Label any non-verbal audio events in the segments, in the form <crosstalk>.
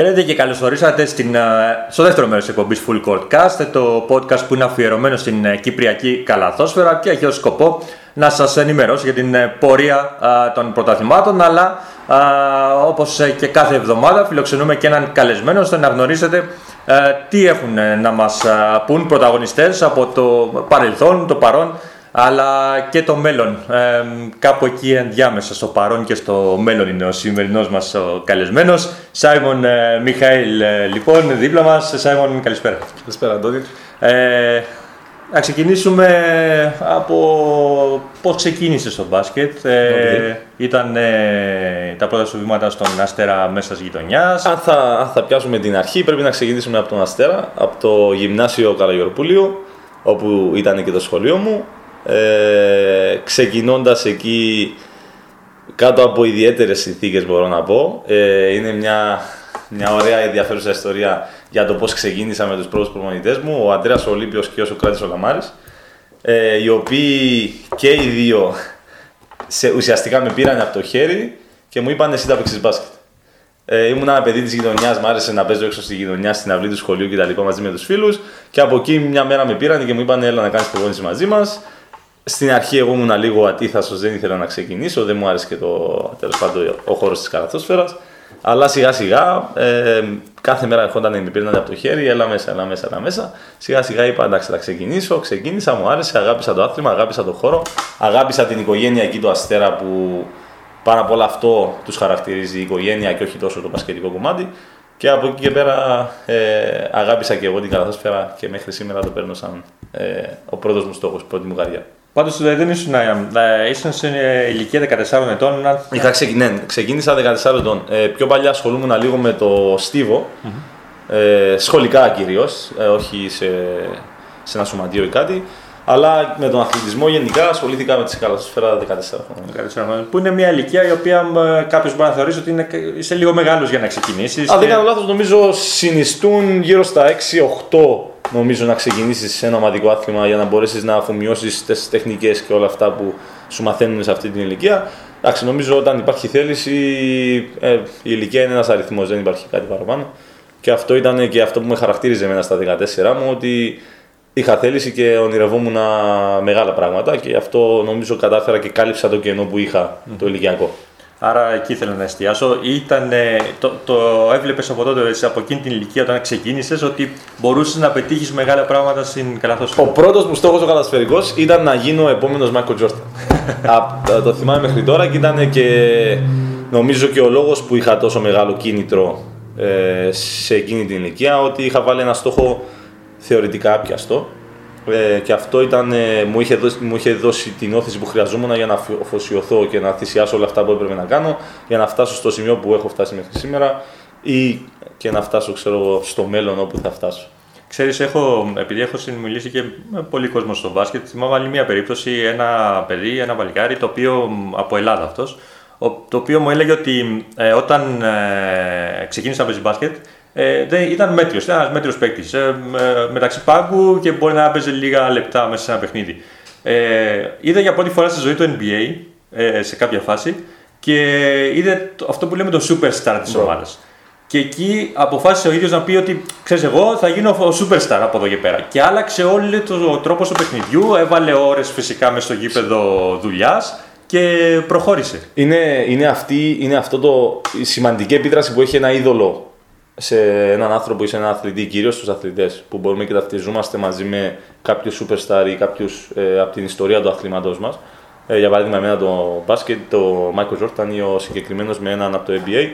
Χαίρετε και καλωσορίσατε στην, ε, στο δεύτερο μέρος της εκπομπής Full Court Cast, το podcast που είναι αφιερωμένο στην ε, Κυπριακή Καλαθόσφαιρα και έχει ως σκοπό να σας ενημερώσει για την ε, πορεία α, των πρωταθλημάτων, αλλά α, όπως ε, και κάθε εβδομάδα φιλοξενούμε και έναν καλεσμένο ώστε να γνωρίσετε ε, τι έχουν ε, να μας α, πούν πρωταγωνιστές από το παρελθόν, το παρόν, αλλά και το μέλλον. Ε, κάπου εκεί ενδιάμεσα, στο παρόν και στο μέλλον είναι ο σημερινός μας ο καλεσμένος. Σάιμον ε, Μιχαήλ, ε, λοιπόν, δίπλα μας. Σάιμον, καλησπέρα. Καλησπέρα, Αντώνη. Ε, να ξεκινήσουμε από πώς ξεκίνησε στο μπάσκετ. Ε, Ήταν ε, τα πρώτα σου βήματα στον Αστέρα μέσα της γειτονιάς. Αν θα, αν θα πιάσουμε την αρχή, πρέπει να ξεκινήσουμε από τον Αστέρα, από το γυμνάσιο Καραγιορπούλιο, όπου ήταν και το σχολείο μου. Ε, ξεκινώντας εκεί κάτω από ιδιαίτερες συνθήκες μπορώ να πω. Ε, είναι μια, μια ωραία ενδιαφέρουσα ιστορία για το πώς ξεκίνησα με τους πρώτους προπονητές μου, ο Αντρέας Ολύμπιος και ο Σοκράτης Ολαμάρης, ε, οι οποίοι και οι δύο σε, ουσιαστικά με πήραν από το χέρι και μου είπαν εσύ θα παίξεις μπάσκετ. Ε, ήμουν ένα παιδί της γειτονιάς, μου άρεσε να παίζω έξω στη γειτονιά, στην αυλή του σχολείου κτλ. μαζί με τους φίλους. Και από εκεί μια μέρα με πήραν και μου είπαν: Έλα να κάνεις προπόνηση μαζί μας. Στην αρχή εγώ ήμουν λίγο ατίθασο, δεν ήθελα να ξεκινήσω, δεν μου άρεσε και το, τέλος πάντων, ο χώρος της καραθόσφαιρας. Αλλά σιγά σιγά, ε, κάθε μέρα ερχόταν με πήραν από το χέρι, έλα μέσα, έλα μέσα, έλα μέσα. Σιγά σιγά είπα: Εντάξει, θα ξεκινήσω. Ξεκίνησα, μου άρεσε, αγάπησα το άθλημα, αγάπησα το χώρο, αγάπησα την οικογένεια εκεί του Αστέρα που πάρα πολλά αυτό τους χαρακτηρίζει η οικογένεια και όχι τόσο το μπασκετικό κομμάτι. Και από εκεί και πέρα ε, αγάπησα και εγώ την καλαθόσφαιρα και μέχρι σήμερα το παίρνω σαν ε, ο πρώτος μου στόχος, πρώτη μου καρδιά. Πάντως ε, δεν ήσουν, ε, ε, ήσουν σε ηλικία 14 ετών. να- Είχα ξεκι... ναι, ξεκίνησα 14 ετών. Ε, πιο παλιά ασχολούμουν λίγο με το στιβο ε, σχολικά κυρίως, όχι σε, σε ένα σωματείο ή κάτι. Αλλά με τον αθλητισμό γενικά ασχολήθηκα με τη καλαθόσφαιρα 14 χρόνια. 14 χρόνια, Που είναι μια ηλικία η οποία κάποιος μπορεί να θεωρήσει ότι είναι, είσαι λίγο μεγάλος για να ξεκινήσεις. Αν δεν κάνω λάθος, νομίζω συνιστούν γύρω στα 6-8 νομίζω να ξεκινήσεις σε ένα ομαδικό άθλημα για να μπορέσεις να αφομοιώσεις τις τεχνικές και όλα αυτά που σου μαθαίνουν σε αυτή την ηλικία. Εντάξει, νομίζω όταν υπάρχει θέληση, ε, η ηλικία είναι ένας αριθμός, δεν υπάρχει κάτι παραπάνω. Και αυτό ήταν και αυτό που με χαρακτήριζε εμένα στα 14 μου, ότι είχα θέληση και ονειρευόμουν μεγάλα πράγματα και αυτό νομίζω κατάφερα και κάλυψα το κενό που είχα το ηλικιακό. Άρα εκεί ήθελα να εστιάσω. Ήταν, το, το έβλεπες από τότε, εσύ, από εκείνη την ηλικία, όταν ξεκίνησες, ότι μπορούσες να πετύχεις μεγάλα πράγματα στην Ο καλαθόσφαιρα. πρώτος μου στόχος ο κατασφαιρικός ήταν να γίνω ο επόμενος Μάικλ Τζόρταν. <laughs> Α, το θυμάμαι μέχρι τώρα και ήταν και νομίζω και ο λόγος που είχα τόσο μεγάλο κίνητρο ε, σε εκείνη την ηλικία ότι είχα βάλει ένα στόχο θεωρητικά άπιαστο. Ε, και αυτό ήταν, ε, μου, είχε δώσει, μου είχε δώσει την όθηση που χρειαζόμουν για να αφι- αφοσιωθώ και να θυσιάσω όλα αυτά που έπρεπε να κάνω για να φτάσω στο σημείο που έχω φτάσει μέχρι σήμερα ή και να φτάσω ξέρω, εγώ, στο μέλλον όπου θα φτάσω. Ξέρεις, έχω, επειδή έχω συνομιλήσει και με πολύ κόσμο στο μπάσκετ, θυμάμαι άλλη μια περίπτωση, ένα παιδί, ένα παλικάρι, το οποίο, μ, από Ελλάδα αυτός, ο- το οποίο μου έλεγε ότι ε, όταν ε, ξεκίνησε να παίζει μπάσκετ, ε, δεν, ήταν μέτριος, ήταν ένας μέτριος παίκτης, ε, με- μεταξύ πάγκου και μπορεί να έπαιζε λίγα λεπτά μέσα σε ένα παιχνίδι. Ε, είδε για πρώτη φορά στη ζωή του NBA, ε, σε κάποια φάση, και είδε το- αυτό που λέμε το superstar της Μπράβο. ομάδας. Και εκεί αποφάσισε ο ίδιος να πει ότι ξέρεις, εγώ θα γίνω ο superstar από εδώ και πέρα. Και άλλαξε όλο το τρόπο του παιχνιδιού, έβαλε ώρες φυσικά μες στο γήπεδο δουλειάς και προχώρησε. Είναι, είναι, αυτή, είναι αυτό το, η σημαντική επίδραση που έχει ένα είδωλο σε έναν άνθρωπο ή σε έναν αθλητή, κυρίως στους αθλητές, που μπορούμε και ταυτιζόμαστε μαζί με κάποιου superstar ή κάποιου ε, από την ιστορία του αθλήματός μας. Ε, για παράδειγμα, εμένα το μπάσκετ, το Michael Jordan ή ο συγκεκριμένος με έναν από το NBA.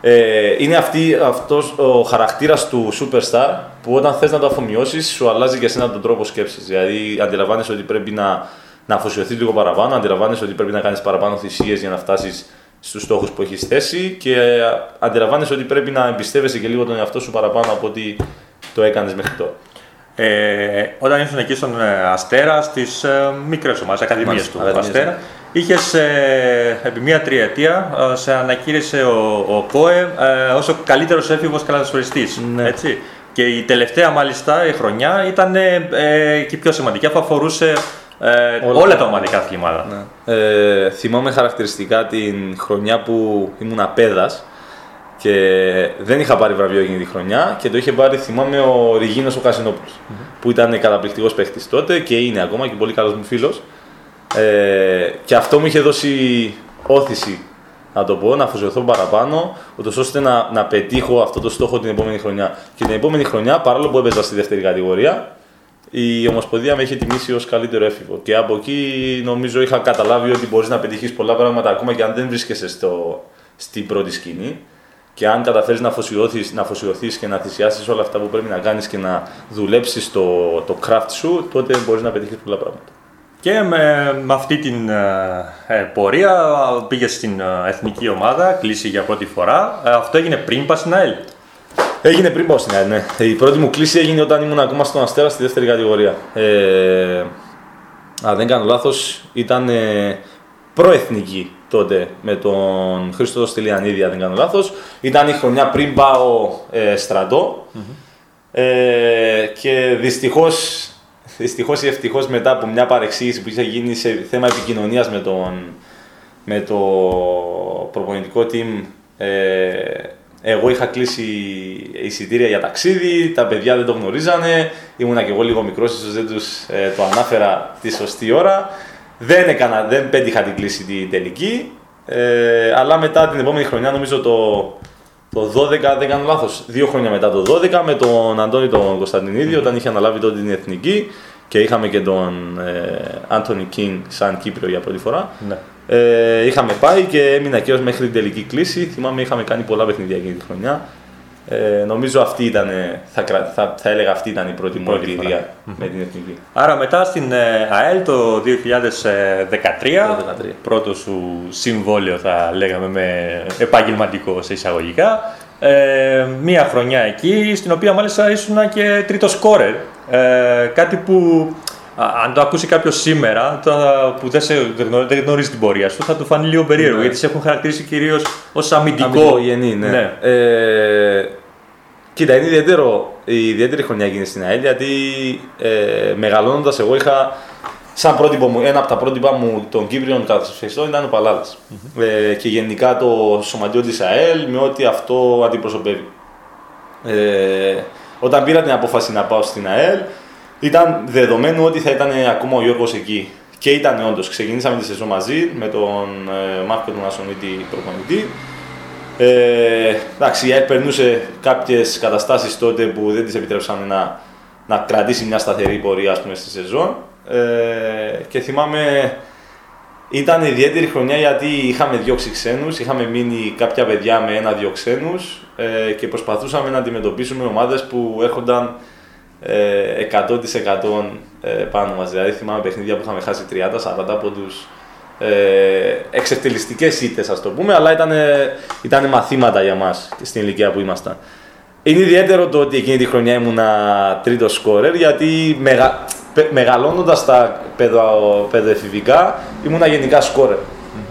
Ε, είναι αυτή, αυτός ο χαρακτήρας του superstar που όταν θες να το αφομοιώσεις σου αλλάζει και εσένα τον τρόπο σκέψης. Δηλαδή αντιλαμβάνεσαι ότι πρέπει να, να αφοσιωθείς λίγο παραπάνω, αντιλαμβάνεσαι ότι πρέπει να κάνεις παραπάνω θυσίες για να φτάσεις στους στόχους που έχεις θέσει και ε, αντιλαμβάνεσαι ότι πρέπει να εμπιστεύεσαι και λίγο τον εαυτό σου παραπάνω από ότι το έκανες μέχρι τώρα. Ε, όταν ήσουν εκεί στον ε, Αστέρα, στις ε, μικρές ομάδες, ακαδημίες Μάλιστα, του ακαδημίες, Αστέρα, ναι. είχες ε, επί μία τριετία ε, σε ανακήρυσε ο, ο ΚΟΕ ε, ως ο καλύτερος έφηβος καλαθοσφαιριστή. Ναι. Έτσι. Και η τελευταία μάλιστα η χρονιά ήταν ε, ε, και πιο σημαντική, αφού αφορούσε ε, όλα, Όλα. τα ομαδικά αθλήματα. Ε, θυμάμαι χαρακτηριστικά την χρονιά που ήμουν πέδας και δεν είχα πάρει βραβείο εκείνη τη χρονιά και το είχε πάρει, θυμάμαι, ο Ριγίνος ο κασινοπουλος που ήταν καταπληκτικός παίχτης τότε και είναι ακόμα και πολύ καλός μου φίλος. Ε, και αυτό μου είχε δώσει όθηση, να το πω, να αφοσιωθώ παραπάνω, ούτως ώστε να, να πετύχω αυτό το στόχο την επόμενη χρονιά. Και την επόμενη χρονιά, παρόλο που έπαιζα στη δεύτερη κατηγορία, η Ομοσπονδία με είχε τιμήσει ως καλύτερο έφηβο. Και από εκεί νομίζω είχα καταλάβει ότι μπορείς να πετύχεις πολλά πράγματα ακόμα και αν δεν βρίσκεσαι στο, στην πρώτη σκηνή. Και αν καταφέρεις να αφοσιωθείς, να αφοσιωθείς και να θυσιάσεις όλα αυτά που πρέπει να κάνεις και να δουλέψεις το, το craft σου, τότε μπορείς να πετύχεις πολλά πράγματα. Και με, με αυτή την ε, ε, πορεία πήγες στην ε, εθνική ομάδα, κλείσει για πρώτη φορά. Ε, αυτό έγινε πριν πας στην ΑΕΛ. Έγινε πριν πάω στην ΑΕΛ, ναι. Η πρώτη μου κλίση έγινε όταν ήμουν ακόμα στον Αστέρα στη δεύτερη κατηγορία. Ε, αν δεν κάνω λάθος, ήταν ε, προεθνική τότε με τον Χρήστο Στυλιανίδη, αν δεν κάνω λάθος. Ήταν η χρονιά πριν πάω ε, στρατο Ε, και δυστυχώς, δυστυχώς ή ευτυχώς μετά από μια παρεξήγηση που είχε γίνει σε θέμα επικοινωνίας με, τον, με το προπονητικό team ε, εγώ είχα κλείσει εισιτήρια για ταξίδι, τα παιδιά δεν το γνωρίζανε, ήμουνα και εγώ λίγο μικρός, ίσως δεν τους ε, το ανάφερα τη σωστή ώρα. Δεν, έκανα, δεν πέτυχα την κλίση την τελική, ε, αλλά μετά την επόμενη χρονιά, νομίζω το, το 12, δεν κάνω λάθος, δύο χρόνια μετά το 12, με τον Αντώνη τον Κωνσταντινίδη, όταν είχε αναλάβει τότε την Εθνική και είχαμε και τον Άντωνι Κίνγκ σαν Κύπριο για πρώτη φορά. Ναι. Ε, είχαμε πάει και έμεινα και ως μέχρι την τελική κλίση. Θυμάμαι είχαμε κάνει πολλά παιχνίδια εκείνη τη χρονιά. Ε, νομίζω αυτή ήταν, θα, κρα- θα, θα έλεγα αυτή ήταν η πρώτη μου Πρώτη εμπειρία φορά. με την εθνική. Άρα μετά στην ε, ΑΕΛ το 2013, 2013. πρώτο σου συμβόλαιο θα λέγαμε με επαγγελματικό σε εισαγωγικά, ε, μία χρονιά εκεί, στην οποία μάλιστα ήσουν και τρίτος σκόρερ. Ε, κάτι που α, αν το ακούσει κάποιος σήμερα, το, που δεν, σε, δεν γνω- δεν γνωρίζει την πορεία σου, θα του φανεί λίγο περίεργο, Ναι. γιατί σε έχουν χαρακτηρίσει κυρίως ως αμυντικό. Αμυντικογενή, ναι. Ε, κοίτα, είναι ιδιαίτερο, η ιδιαίτερη χρονιά εκείνη στην ΑΕΛ γιατί ε, μεγαλώνοντας εγώ είχα σαν πρότυπο μου, ένα από τα πρότυπα μου των Κύπριων κατασφαιριστών ήταν ο παλαδας Ε, και γενικά το σωματιό της ΑΕΛ με ό,τι αυτό αντιπροσωπεύει. Ε, όταν πήρα την απόφαση να πάω στην ΑΕΛ, ήταν δεδομένο ότι θα ήταν ακόμα ο Γιώργος εκεί. Και ήταν όντως. Ξεκινήσαμε τη σεζόν μαζί με τον ε, Μάρκο τον Ασονίτη προπονητή. Ε, εντάξει, η ΑΕΛ περνούσε κάποιες καταστάσεις τότε που δεν τη επιτρέψαν να, να κρατήσει μια σταθερή πορεία ας πούμε, στη σεζόν. Ε, και θυμάμαι ήταν ιδιαίτερη χρονιά γιατί είχαμε διώξει ξένους, είχαμε μείνει κάποια παιδιά με ένα-δυο ξένους ε, και προσπαθούσαμε να αντιμετωπίσουμε ομάδες που έρχονταν ε, 100% ε, πάνω μας. Δηλαδή θυμάμαι παιχνίδια που είχαμε χάσει 30-40 πόντους ε, εξευτελιστικές ήττες ας το πούμε, αλλά ήταν, ήταν μαθήματα για μας στην ηλικία που ήμασταν. Είναι ιδιαίτερο το ότι εκείνη τη χρονιά ήμουνα τρίτο σκόρερ γιατί μεγα... πε- μεγαλώνοντας τα παιδο... παιδοεφηβικά ήμουνα γενικά σκόρερ.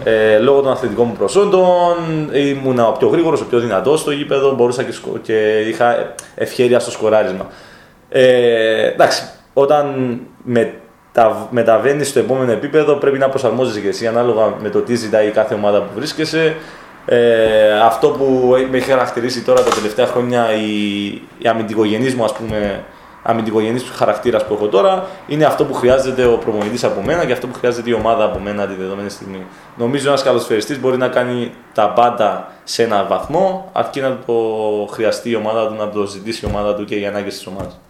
Ε, λόγω των αθλητικών μου προσόντων ήμουνα ο πιο γρήγορος, ο πιο δυνατός στο γήπεδο μπορούσα και, σκο... και είχα ευχέρεια στο σκοράρισμα. Ε, εντάξει, όταν μετα... μεταβαίνεις στο επόμενο επίπεδο πρέπει να προσαρμόζεσαι και εσύ ανάλογα με το τι ζητάει κάθε ομάδα που βρίσκεσαι. Ε, αυτό που με έχει χαρακτηρίσει τώρα τα τελευταία χρόνια η, η αμυντικογενής μου, ας πούμε, αμυντικογενής χαρακτήρας που έχω τώρα, είναι αυτό που χρειάζεται ο προπονητής από μένα και αυτό που χρειάζεται η ομάδα από μένα τη δεδομένη στιγμή. Νομίζω ένας καλοσφαιριστής μπορεί να κάνει τα πάντα σε έναν βαθμό, αρκεί να το χρειαστεί η ομάδα του, να το ζητήσει η ομάδα του και οι ανάγκες της ομάδας.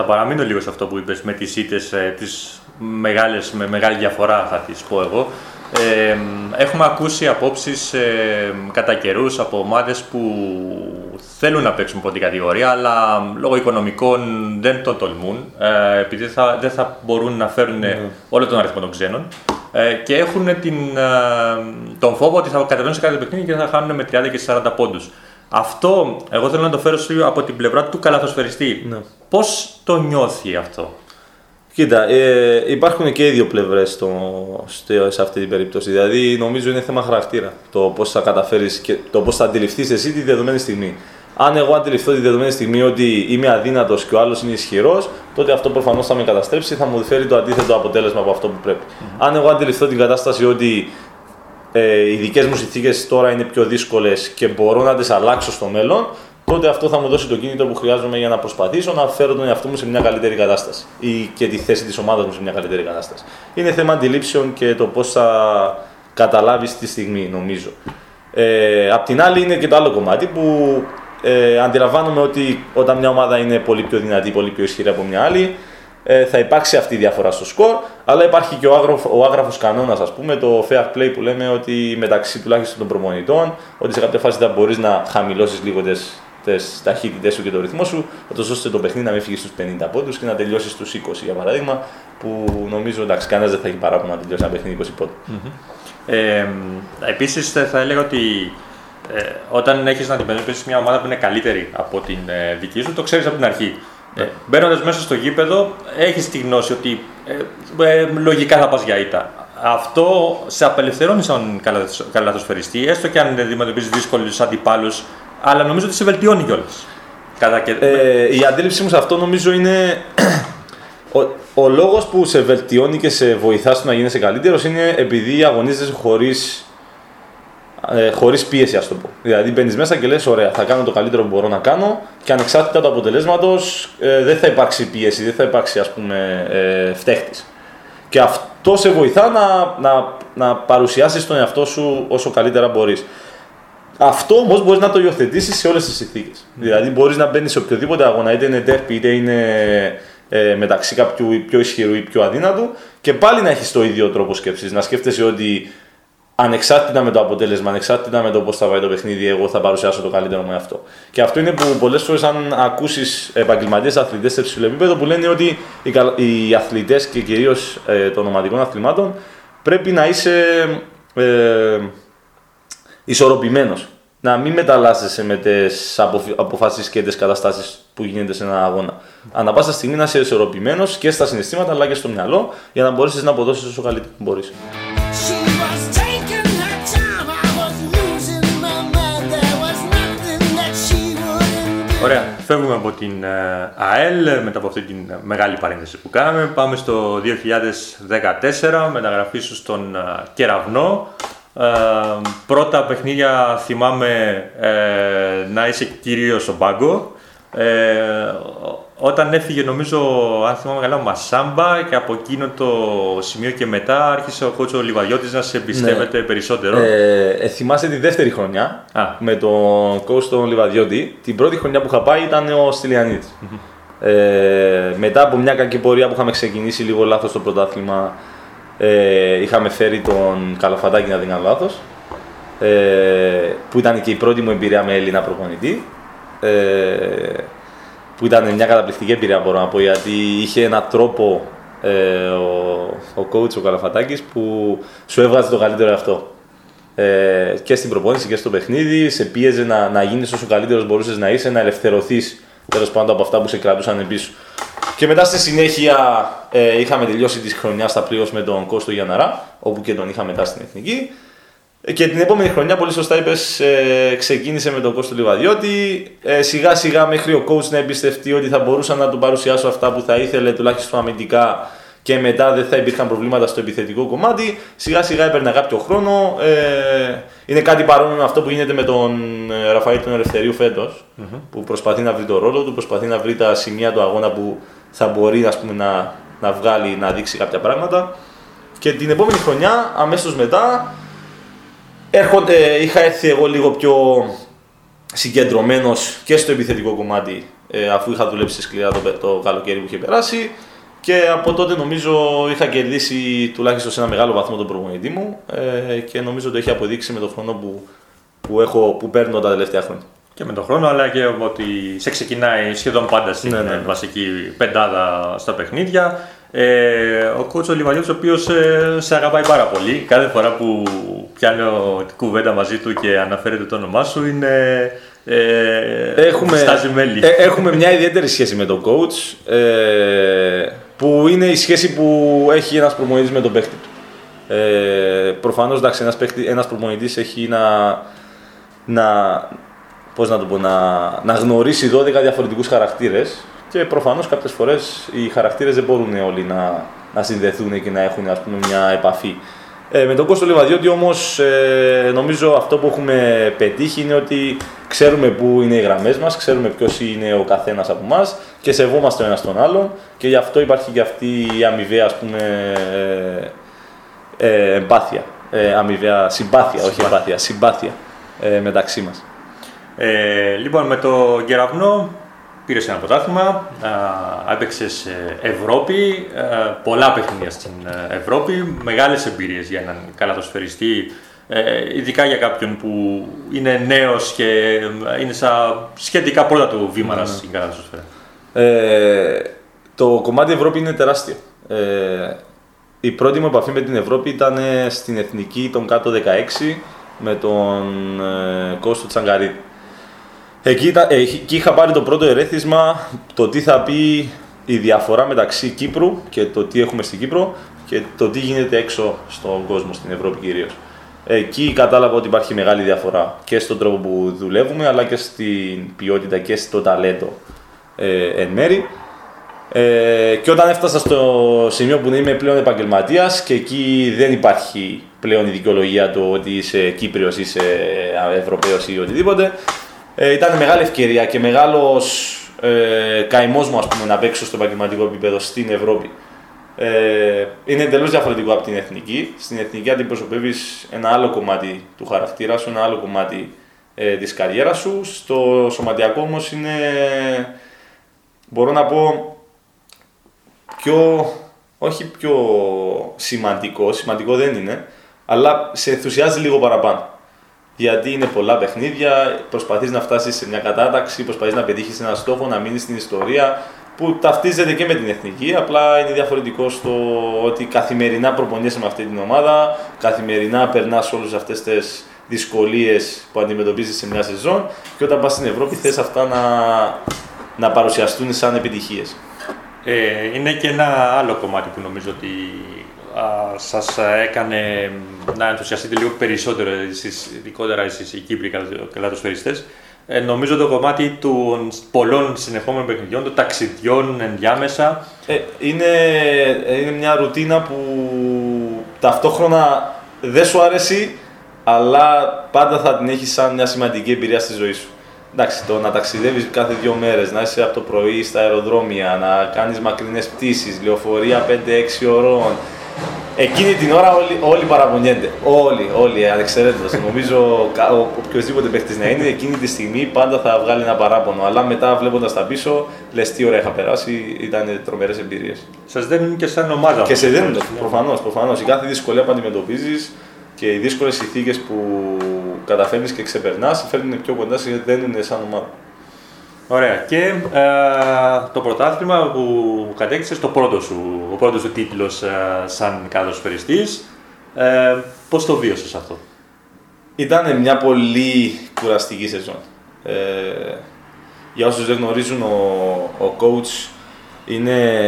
Θα παραμείνω λίγο σε αυτό που είπες με τις ήττες, ε, τις μεγάλες, με μεγάλη διαφορά θα τις πω εγώ. Ε, έχουμε ακούσει απόψεις ε, κατά καιρούς από ομάδες που θέλουν να παίξουν πρώτη κατηγορία, αλλά λόγω οικονομικών δεν το τολμούν, ε, επειδή θα, δεν θα μπορούν να φέρουν όλο τον αριθμό των ξένων. Ε, και έχουν την, ε, τον φόβο ότι θα κατεβαίνουν σε κάθε παιχνίδι και θα χάνουν με 30 και 40 πόντους. Αυτό εγώ θέλω να το φέρω σου από την πλευρά του καλαθοσφαιριστή. Ναι. Πώς το νιώθει αυτό; Κοίτα, ε, υπάρχουν και οι δύο πλευρές σε αυτή την περίπτωση. Δηλαδή, νομίζω είναι θέμα χαρακτήρα. Το πώς θα καταφέρεις και το πώς θα αντιληφθείς εσύ τη δεδομένη στιγμή. Αν εγώ αντιληφθώ τη δεδομένη στιγμή ότι είμαι αδύνατος και ο άλλος είναι ισχυρός, τότε αυτό προφανώς θα με καταστρέψει, θα μου φέρει το αντίθετο αποτέλεσμα από αυτό που πρέπει. Αν εγώ αντιληφθώ την κατάσταση ότι ε, οι δικές μου συνθήκες τώρα είναι πιο δύσκολες και μπορώ να τις αλλάξω στο μέλλον, τότε αυτό θα μου δώσει το κίνητρο που χρειάζομαι για να προσπαθήσω να φέρω τον εαυτό μου σε μια καλύτερη κατάσταση ή και τη θέση της ομάδας μου σε μια καλύτερη κατάσταση. Είναι θέμα αντιλήψεων και το πώς θα καταλάβεις τη στιγμή, νομίζω. Ε, απ' την άλλη, είναι και το άλλο κομμάτι που ε, αντιλαμβάνομαι ότι όταν μια ομάδα είναι πολύ πιο δυνατή, πολύ πιο ισχυρή από μια άλλη, ε, θα υπάρξει αυτή η διαφορά στο σκορ, αλλά υπάρχει και ο, άγραφο, ο άγραφος κανόνας, ας πούμε, το fair play που λέμε ότι μεταξύ τουλάχιστον των προμονητών, ότι σε κάποια φάση θα μπορείς να χαμηλώσεις λίγο τις, τις ταχύτητες σου και το ρυθμό σου, ώστε το παιχνίδι να μην φύγεις στους 50 πόντους και να τελειώσεις στους 20 για παράδειγμα, που νομίζω εντάξει κανένας δεν θα έχει παράπονο να τελειώσει ένα παιχνίδι 20 πόντους. Ε, Επίσης, θα έλεγα ότι ε, όταν έχεις να αντιμετωπίσεις μια ομάδα που είναι καλύτερη από την ε, δική σου, το ξέρεις από την αρχή. Ε, Μπαίνοντας μέσα στο γήπεδο, έχεις τη γνώση ότι ε, ε, λογικά θα πας για ήττα. Αυτό σε απελευθερώνει σαν καλαθος- καλαθοσφαιριστή, έστω και αν αντιμετωπίζεις δύσκολους αντιπάλους, αλλά νομίζω ότι σε βελτιώνει κιόλας. Κατά και... Ε, η αντίληψή μου σε αυτό νομίζω είναι <clears throat> ο, ο λόγος που σε βελτιώνει και σε βοηθά στο να γίνεσαι καλύτερος είναι επειδή αγωνίζεσαι χωρίς, ε, χωρίς πίεση ας το πω. Δηλαδή μπαίνεις μέσα και λες ωραία θα κάνω το καλύτερο που μπορώ να κάνω και ανεξάρτητα του αποτελέσματος ε, δεν θα υπάρξει πίεση, δεν θα υπάρξει ας πούμε ε, φταίχτης. Και αυτό σε βοηθά να, να, να παρουσιάσεις τον εαυτό σου όσο καλύτερα μπορείς. Αυτό όμως μπορείς να το υιοθετήσεις σε όλες τις συνθήκες. Δηλαδή, μπορείς να μπαίνεις σε οποιοδήποτε αγώνα, είτε είναι derby, είτε είναι ε, μεταξύ κάποιου πιο ισχυρού ή πιο αδύνατου, και πάλι να έχεις το ίδιο τρόπο σκέψης. Να σκέφτεσαι ότι ανεξάρτητα με το αποτέλεσμα, ανεξάρτητα με το πώς θα πάει το παιχνίδι, εγώ θα παρουσιάσω το καλύτερο μου εαυτό. Και αυτό είναι που πολλές φορές, αν ακούσεις επαγγελματίες αθλητές σε ψηλό επίπεδο, που λένε ότι οι, καλ- οι αθλητές και κυρίως ε, των ομαδικών αθλημάτων πρέπει να είσαι. Ε, ισορροπημένος. Να μην μεταλλάσσεσαι με τις αποφάσεις και τις καταστάσεις που γίνεται σε έναν αγώνα. Ανά πάσα στιγμή να είσαι ισορροπημένος και στα συναισθήματα αλλά και στο μυαλό για να μπορέσεις να αποδώσεις όσο καλύτερο μπορείς. She was taking her time. I was losing my mind. There was nothing that she wouldn't do. Ωραία. Φεύγουμε από την ε, ΑΕΛ μετά από αυτή την ε, μεγάλη παρένθεση που κάναμε. Πάμε στο 2014, μεταγραφή σου στον ε, Κεραυνό. Ε, πρώτα παιχνίδια θυμάμαι ε, να είσαι κυρίως στον πάγκο. Ε, ό- όταν έφυγε νομίζω, αν θυμάμαι καλά, ο Μασάμπα και από εκείνο το σημείο και μετά άρχισε ο κότσο Λιβαδιώτης να σε εμπιστεύεται περισσότερο. Ε, ε, θυμάσαι τη δεύτερη χρονιά Α. με τον coach τον Λιβαδιώτη. Την πρώτη χρονιά που είχα πάει ήταν ο στυλιανιτης Ε, μετά από μια κακή πορεία που είχαμε ξεκινήσει λίγο λάθος στο πρωτάθλημα, ε, είχαμε φέρει τον Καλαφαντάκη να δεν κάνω λάθος, ε, που ήταν και η πρώτη μου εμπειρία με Έλληνα προπονητή. Ε, που ήταν μια καταπληκτική εμπειρία μπορώ να πω γιατί είχε έναν τρόπο ε, ο, ο coach ο Καλαφατάκης που σου έβγαζε το καλύτερο αυτό. Ε, και στην προπόνηση και στο παιχνίδι, σε πίεζε να, να γίνεις όσο καλύτερος μπορούσες να είσαι, να ελευθερωθείς τέλος πάντων από αυτά που σε κρατούσαν πίσω. Και μετά στη συνέχεια ε, είχαμε τελειώσει τη χρονιάς στα πλοίο με τον Κώστο Γιαναρά, όπου και τον είχα μετά στην εθνική. Ε, Και την επόμενη χρονιά, πολύ σωστά είπες, ε, ξεκίνησε με τον Κώστο Λιβαδιώτη. Ε, σιγά σιγά μέχρι ο coach να εμπιστευτεί ότι θα μπορούσα να του παρουσιάσω αυτά που θα ήθελε, τουλάχιστον αμυντικά, και μετά δεν θα υπήρχαν προβλήματα στο επιθετικό κομμάτι. Σιγά σιγά έπαιρνε κάποιο χρόνο. Ε, είναι κάτι παρόμοιο με αυτό που γίνεται με τον ε, Ραφαήλ τον Ελευθερίου φέτος, που προσπαθεί να βρει το ρόλο του, προσπαθεί να βρει τα σημεία του αγώνα που θα μπορεί ας πούμε, να, να βγάλει, να δείξει κάποια πράγματα. Και την επόμενη χρονιά, αμέσως μετά, έρχονται, είχα έρθει εγώ λίγο πιο συγκεντρωμένος και στο επιθετικό κομμάτι, ε, αφού είχα δουλέψει σκληρά το, το καλοκαίρι που είχε περάσει. Και από τότε νομίζω είχα κερδίσει τουλάχιστον σε ένα μεγάλο βαθμό τον προπονητή μου ε, και νομίζω το έχει αποδείξει με τον χρόνο που, που, έχω, που παίρνω τα τελευταία χρόνια. Και με τον χρόνο, αλλά και ότι σε ξεκινάει σχεδόν πάντα στην Ναι, ναι, ε, ναι. βασική πεντάδα στα παιχνίδια. Ε, ο coach ο Λιβανιώτης, ο οποίος ε, σε αγαπάει πάρα πολύ. Κάθε φορά που πιάνω την κουβέντα μαζί του και αναφέρεται το όνομά σου είναι... Ε, Έχουμε, στάζει μέλη. ε, έχουμε μια ιδιαίτερη σχέση με τον coach ε, που είναι η σχέση που έχει ένας προπονητής με τον παίχτη του. Ε, προφανώς εντάξει, ένας, παίχτη, ένας προπονητής έχει να, να, πώς να, το πω, να, να γνωρίσει 12 διαφορετικούς χαρακτήρες και προφανώς κάποιες φορές οι χαρακτήρες δεν μπορούν όλοι να, να συνδεθούν και να έχουν ας πούμε, μια επαφή. Ε, με τον Κώστο Λιβαδιώτη όμως ε, νομίζω αυτό που έχουμε πετύχει είναι ότι ξέρουμε πού είναι οι γραμμές μας, ξέρουμε ποιος είναι ο καθένας από εμάς και σεβόμαστε ο ένας τον άλλον και γι' αυτό υπάρχει και αυτή η αμοιβαία ας πούμε, ε, ε, εμπάθεια, ε, αμοιβαία συμπάθεια, όχι εμπάθεια, συμπάθεια ε, μεταξύ μας. Ε, λοιπόν, με το Κεραυνό πήρε ένα πρωτάθλημα, έπαιξε Ευρώπη, α, πολλά παιχνίδια στην ε, Ευρώπη, μεγάλες εμπειρίες για έναν καλαθοσφαιριστή, ε, ειδικά για κάποιον που είναι νέος και ε, είναι στα σχετικά πρώτα του βήματα στην καλαθοσφαίρα. Ε, το κομμάτι Ευρώπη είναι τεράστιο. Ε, η πρώτη μου επαφή με την Ευρώπη ήταν ε, στην Εθνική των κάτω 16 με τον ε, Κώστο Τσαγκαρίτη. Εκεί, ήταν- ε, εκεί είχα πάρει το πρώτο ερέθισμα το τι θα πει η διαφορά μεταξύ Κύπρου και το τι έχουμε στην Κύπρο και το τι γίνεται έξω στον κόσμο, στην Ευρώπη κυρίως. Εκεί κατάλαβα ότι υπάρχει μεγάλη διαφορά και στον τρόπο που δουλεύουμε αλλά και στην ποιότητα και στο ταλέντο ε, εν μέρη. Ε, και όταν έφτασα στο σημείο που είμαι πλέον επαγγελματίας και εκεί δεν υπάρχει πλέον η δικαιολογία του ότι είσαι Κύπριος, είσαι Ευρωπαίος ή οτιδήποτε, ε, ήταν μεγάλη ευκαιρία και μεγάλος ε, καημός μου ας πούμε, να παίξω στο επαγγελματικό επίπεδο στην Ευρώπη. Ε, είναι εντελώς διαφορετικό από την εθνική. Στην εθνική αντιπροσωπεύεις ένα άλλο κομμάτι του χαρακτήρα σου, ένα άλλο κομμάτι ε, της καριέρας σου. Στο σωματιακό όμως είναι, μπορώ να πω, πιο, όχι πιο σημαντικό, σημαντικό δεν είναι, αλλά σε ενθουσιάζει λίγο παραπάνω. Γιατί είναι πολλά παιχνίδια, προσπαθείς να φτάσεις σε μια κατάταξη, προσπαθείς να πετύχεις ένα στόχο, να μείνεις στην ιστορία, που ταυτίζεται και με την εθνική, απλά είναι διαφορετικό στο ότι καθημερινά προπονιέσαι με αυτή την ομάδα, καθημερινά περνάς όλες αυτές τις δυσκολίες που αντιμετωπίζεις σε μια σεζόν και όταν πας στην Ευρώπη θες αυτά να, να παρουσιαστούν σαν επιτυχίες. Ε, είναι και ένα άλλο κομμάτι που νομίζω ότι α, σας έκανε να ενθουσιαστείτε λίγο περισσότερο εσείς, ειδικότερα εσείς οι Κύπροι καλα- καλαθοσφαιριστές. Ε, νομίζω το κομμάτι των πολλών συνεχόμενων παιχνιδιών, των ταξιδιών ενδιάμεσα. Ε, είναι, είναι μια ρουτίνα που ταυτόχρονα δεν σου αρέσει, αλλά πάντα θα την έχεις σαν μια σημαντική εμπειρία στη ζωή σου. Εντάξει, το να ταξιδεύεις κάθε δύο μέρες, να είσαι από το πρωί στα αεροδρόμια, να κάνεις μακρινές πτήσεις, λεωφορεία 5-6 ωρών. Εκείνη την ώρα όλοι, όλοι παραπονιούνται. Όλοι, όλοι, ανεξαιρέτως. Νομίζω κα- ο, οποιοδήποτε παίχτης να είναι, εκείνη τη στιγμή πάντα θα βγάλει ένα παράπονο. Αλλά μετά βλέποντας τα πίσω, λες τι ωραία είχα περάσει, ήταν τρομερές εμπειρίες. Σας δίνουν και σαν ομάδα. Και σε δίνουν, Ναι. προφανώς. Προφανώς. Η κάθε δυσκολία που αντιμετωπίζεις και οι δύσκολες συνθήκες που καταφέρνεις και ξεπερνάς, σε φέρνουν πιο κοντά και δένουν σαν ομάδα. Ωραία. Και ε, το πρωτάθλημα που κατέκτησες, το πρώτο σου, ο πρώτος σου τίτλος ε, σαν καλαθοσφαιριστής. Ε, πώς το βίωσες αυτό; Ήταν μια πολύ κουραστική σεζόν. Ε, για όσους δεν γνωρίζουν, ο, ο coach είναι,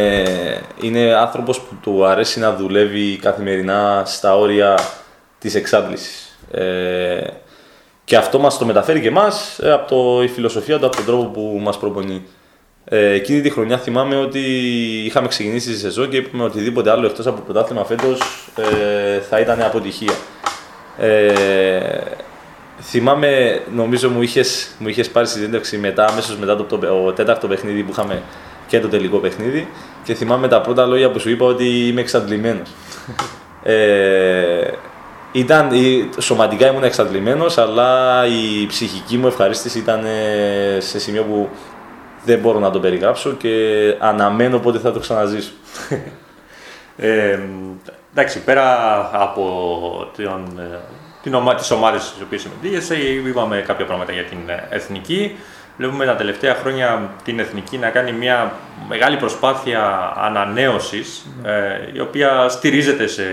είναι άνθρωπος που του αρέσει να δουλεύει καθημερινά στα όρια της εξάντλησης. Ε, και αυτό μας το μεταφέρει και εμάς ε, από το, η φιλοσοφία του, από τον τρόπο που μας προπονεί. Ε, εκείνη τη χρονιά θυμάμαι ότι είχαμε ξεκινήσει τη σεζόν και είπαμε οτιδήποτε άλλο εκτός από πρωτάθλημα φέτος ε, θα ήταν αποτυχία. Ε, θυμάμαι, νομίζω μου είχες, μου είχες πάρει συνέντευξη μετά, αμέσως μετά το, το, το τέταρτο παιχνίδι που είχαμε και το τελικό παιχνίδι και θυμάμαι τα πρώτα λόγια που σου είπα ότι είμαι εξαντλημένος. <laughs> ε, ήταν, η- σωματικά ήμουν εξαντλημένος, αλλά η ψυχική μου ευχαρίστηση ήταν ε, σε σημείο που δεν μπορώ να το περιγράψω και αναμένω πότε θα το ξαναζήσω. Ε, εντάξει, πέρα από τον, ε, την ομα, τις ομάδες στις οποίες συμμετείχες, ε, είπαμε κάποια πράγματα για την ε, εθνική. Βλέπουμε τα τελευταία χρόνια την Εθνική να κάνει μια μεγάλη προσπάθεια ανανέωσης, ε, η οποία στηρίζεται σε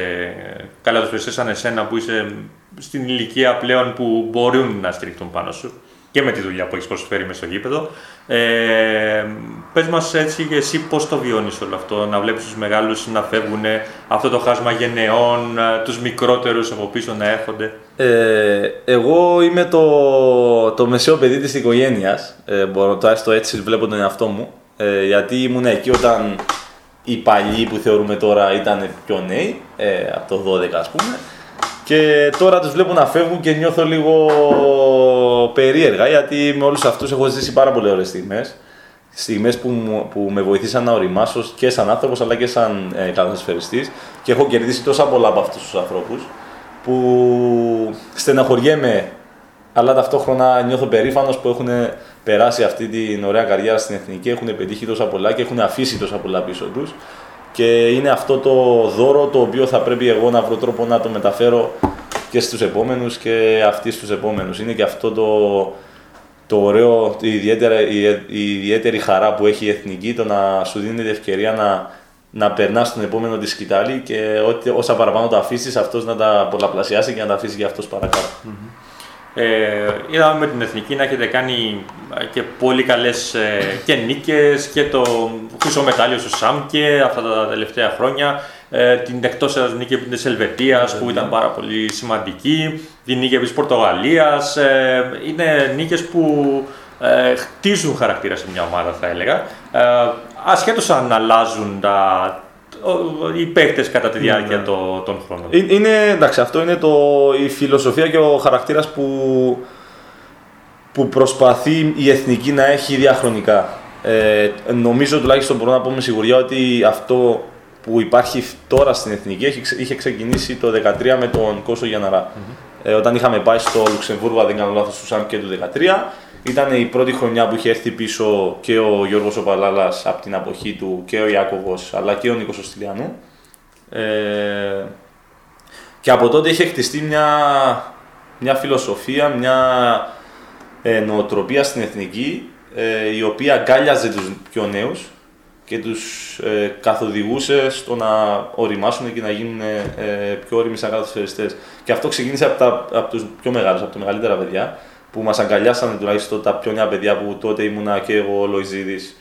καλαδοσπιστές σαν εσένα που είσαι στην ηλικία πλέον που μπορούν να στηριχτούν πάνω σου και με τη δουλειά που έχεις προσφέρει μέσα στο γήπεδο. Ε, πες μας έτσι και εσύ πώς το βιώνεις όλο αυτό, να βλέπεις τους μεγάλους να φεύγουν, αυτό το χάσμα γενεών, ε, τους μικρότερους από πίσω να έρχονται. Ε, εγώ είμαι το, το μεσαίο παιδί της οικογένειας, ε, μπορώ τουλάχιστον έτσι βλέπω τον εαυτό μου, ε, γιατί ήμουν εκεί όταν οι παλιοί που θεωρούμε τώρα ήταν πιο νέοι, ε, από το 12 ας πούμε, και τώρα τους βλέπω να φεύγουν και νιώθω λίγο περίεργα, γιατί με όλους αυτούς έχω ζήσει πάρα πολύ ωραίες στιγμές. Στιγμές που, μου- που με βοηθήσαν να οριμάσω και σαν άνθρωπος αλλά και σαν ε, καλαθοσφαιριστής και έχω κερδίσει τόσα πολλά από αυτούς τους ανθρώπους που στεναχωριέμαι αλλά ταυτόχρονα νιώθω περήφανος που έχουν περάσει αυτή την ωραία καριέρα στην Εθνική, έχουν πετύχει τόσα πολλά και έχουν αφήσει τόσα πολλά πίσω τους και είναι αυτό το δώρο το οποίο θα πρέπει εγώ να βρω τρόπο να το μεταφέρω και στους επόμενους και αυτοί στους επόμενους. Είναι και αυτό το, το ωραίο, η ιδιαίτερα, η, η ιδιαίτερη χαρά που έχει η Εθνική, το να σου δίνει την ευκαιρία να, να περνάς στον επόμενο τη σκητάλη και ό,τι, όσα παραπάνω τα αφήσεις, αυτός να τα πολλαπλασιάσει και να τα αφήσεις για αυτός παρακάτω. Ε, είδαμε με την Εθνική να έχετε κάνει ε, και πολύ καλές ε, και νίκες και το χρυσό μετάλλιο στο ΣΑΜΚΕ αυτά τα τελευταία χρόνια. Ε, την εκτός έδρας νίκη επί της Ελβετίας που ήταν πάρα πολύ σημαντική. Την νίκη επί της Πορτογαλίας. Ε, είναι νίκες που ε, χτίζουν χαρακτήρα σε μια ομάδα θα έλεγα. Ε, ασχέτως αν αλλάζουν τα, ο- οι παίκτες κατά τη διάρκεια το- των χρόνων. Ε- Είναι, εντάξει, αυτό είναι το, η φιλοσοφία και ο χαρακτήρας που, που προσπαθεί η εθνική να έχει διαχρονικά. Ε, νομίζω τουλάχιστον μπορώ να πω με σιγουριά ότι αυτό που υπάρχει τώρα στην εθνική έχει, ξε- είχε ξεκινήσει το 2013 με τον Κώσο Γιανναρά. Ε, όταν είχαμε πάει στο Λουξεμβούργο, αν δεν κάνω λάθος, στο ΣΑΜ και του 2013, ήταν η πρώτη χρονιά που είχε έρθει πίσω και ο Γιώργος Οπαλάλας από την αποχή του και ο Ιάκωβος αλλά και ο Νίκος Οστιλιανού. Ε, και από τότε είχε χτιστεί μια, μια φιλοσοφία, μια ε, νοοτροπία στην εθνική ε, η οποία αγκάλιαζε τους πιο νέους και τους ε, καθοδηγούσε στο να οριμάσουν και να γίνουν ε, πιο όριμοι σαν καθοσφαιριστές. Και αυτό ξεκίνησε από, τα, από τους πιο μεγάλους, από τα μεγαλύτερα παιδιά που μας αγκαλιάσανε τουλάχιστον τα πιο νέα παιδιά που τότε ήμουνα και εγώ ο Λοϊζίδης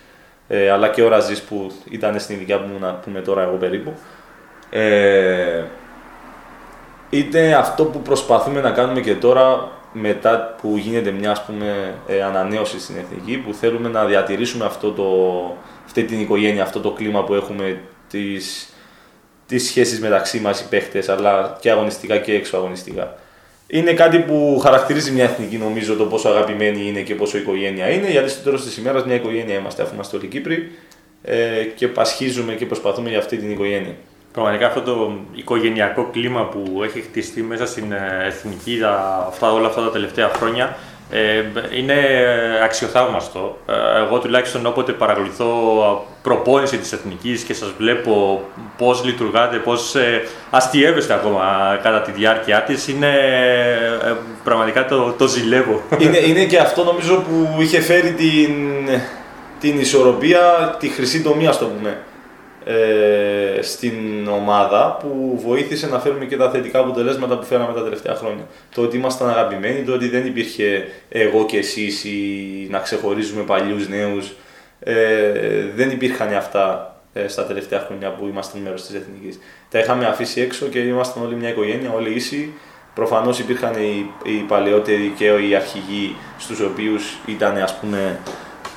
ε, αλλά και ο Ραζής που ήταν στην ηλικία που, ήμουνα, που είμαι τώρα εγώ περίπου. Ε, είναι αυτό που προσπαθούμε να κάνουμε και τώρα μετά που γίνεται μια ας πούμε, ε, ανανέωση στην εθνική που θέλουμε να διατηρήσουμε αυτό το, αυτή την οικογένεια, αυτό το κλίμα που έχουμε τις, τις σχέσεις μεταξύ μας οι παίχτες αλλά και αγωνιστικά και έξω αγωνιστικά. Είναι κάτι που χαρακτηρίζει μια εθνική νομίζω το πόσο αγαπημένη είναι και πόσο οικογένεια είναι γιατί στο τέλος της ημέρας μια οικογένεια είμαστε αφού είμαστε όλοι Κύπροι ε, και πασχίζουμε και προσπαθούμε για αυτή την οικογένεια. Πραγματικά αυτό το οικογενειακό κλίμα που έχει χτιστεί μέσα στην ε, εθνική τα, αυτά, όλα αυτά τα τελευταία χρόνια ε, είναι αξιοθαύμαστο. Ε, εγώ τουλάχιστον όποτε παρακολουθώ προπόνηση της εθνικής και σας βλέπω πώς λειτουργάτε, πώς ε, αστειεύεστε ακόμα κατά τη διάρκεια της, είναι ε, πραγματικά το, το ζηλεύω. είναι, είναι και αυτό νομίζω που είχε φέρει την, την ισορροπία, τη χρυσή τομή, ας το πούμε, ε, στην ομάδα που βοήθησε να φέρουμε και τα θετικά αποτελέσματα που φέραμε τα τελευταία χρόνια. Το ότι ήμασταν αγαπημένοι, το ότι δεν υπήρχε εγώ και εσείς ή να ξεχωρίζουμε παλιούς νέους. Ε, δεν υπήρχαν αυτά ε, στα τελευταία χρόνια που ήμασταν μέρος της Εθνικής. Τα είχαμε αφήσει έξω και ήμασταν όλοι μια οικογένεια, όλοι ίσοι. Προφανώς υπήρχαν οι, οι παλαιότεροι και οι αρχηγοί στους οποίους ήταν ας πούμε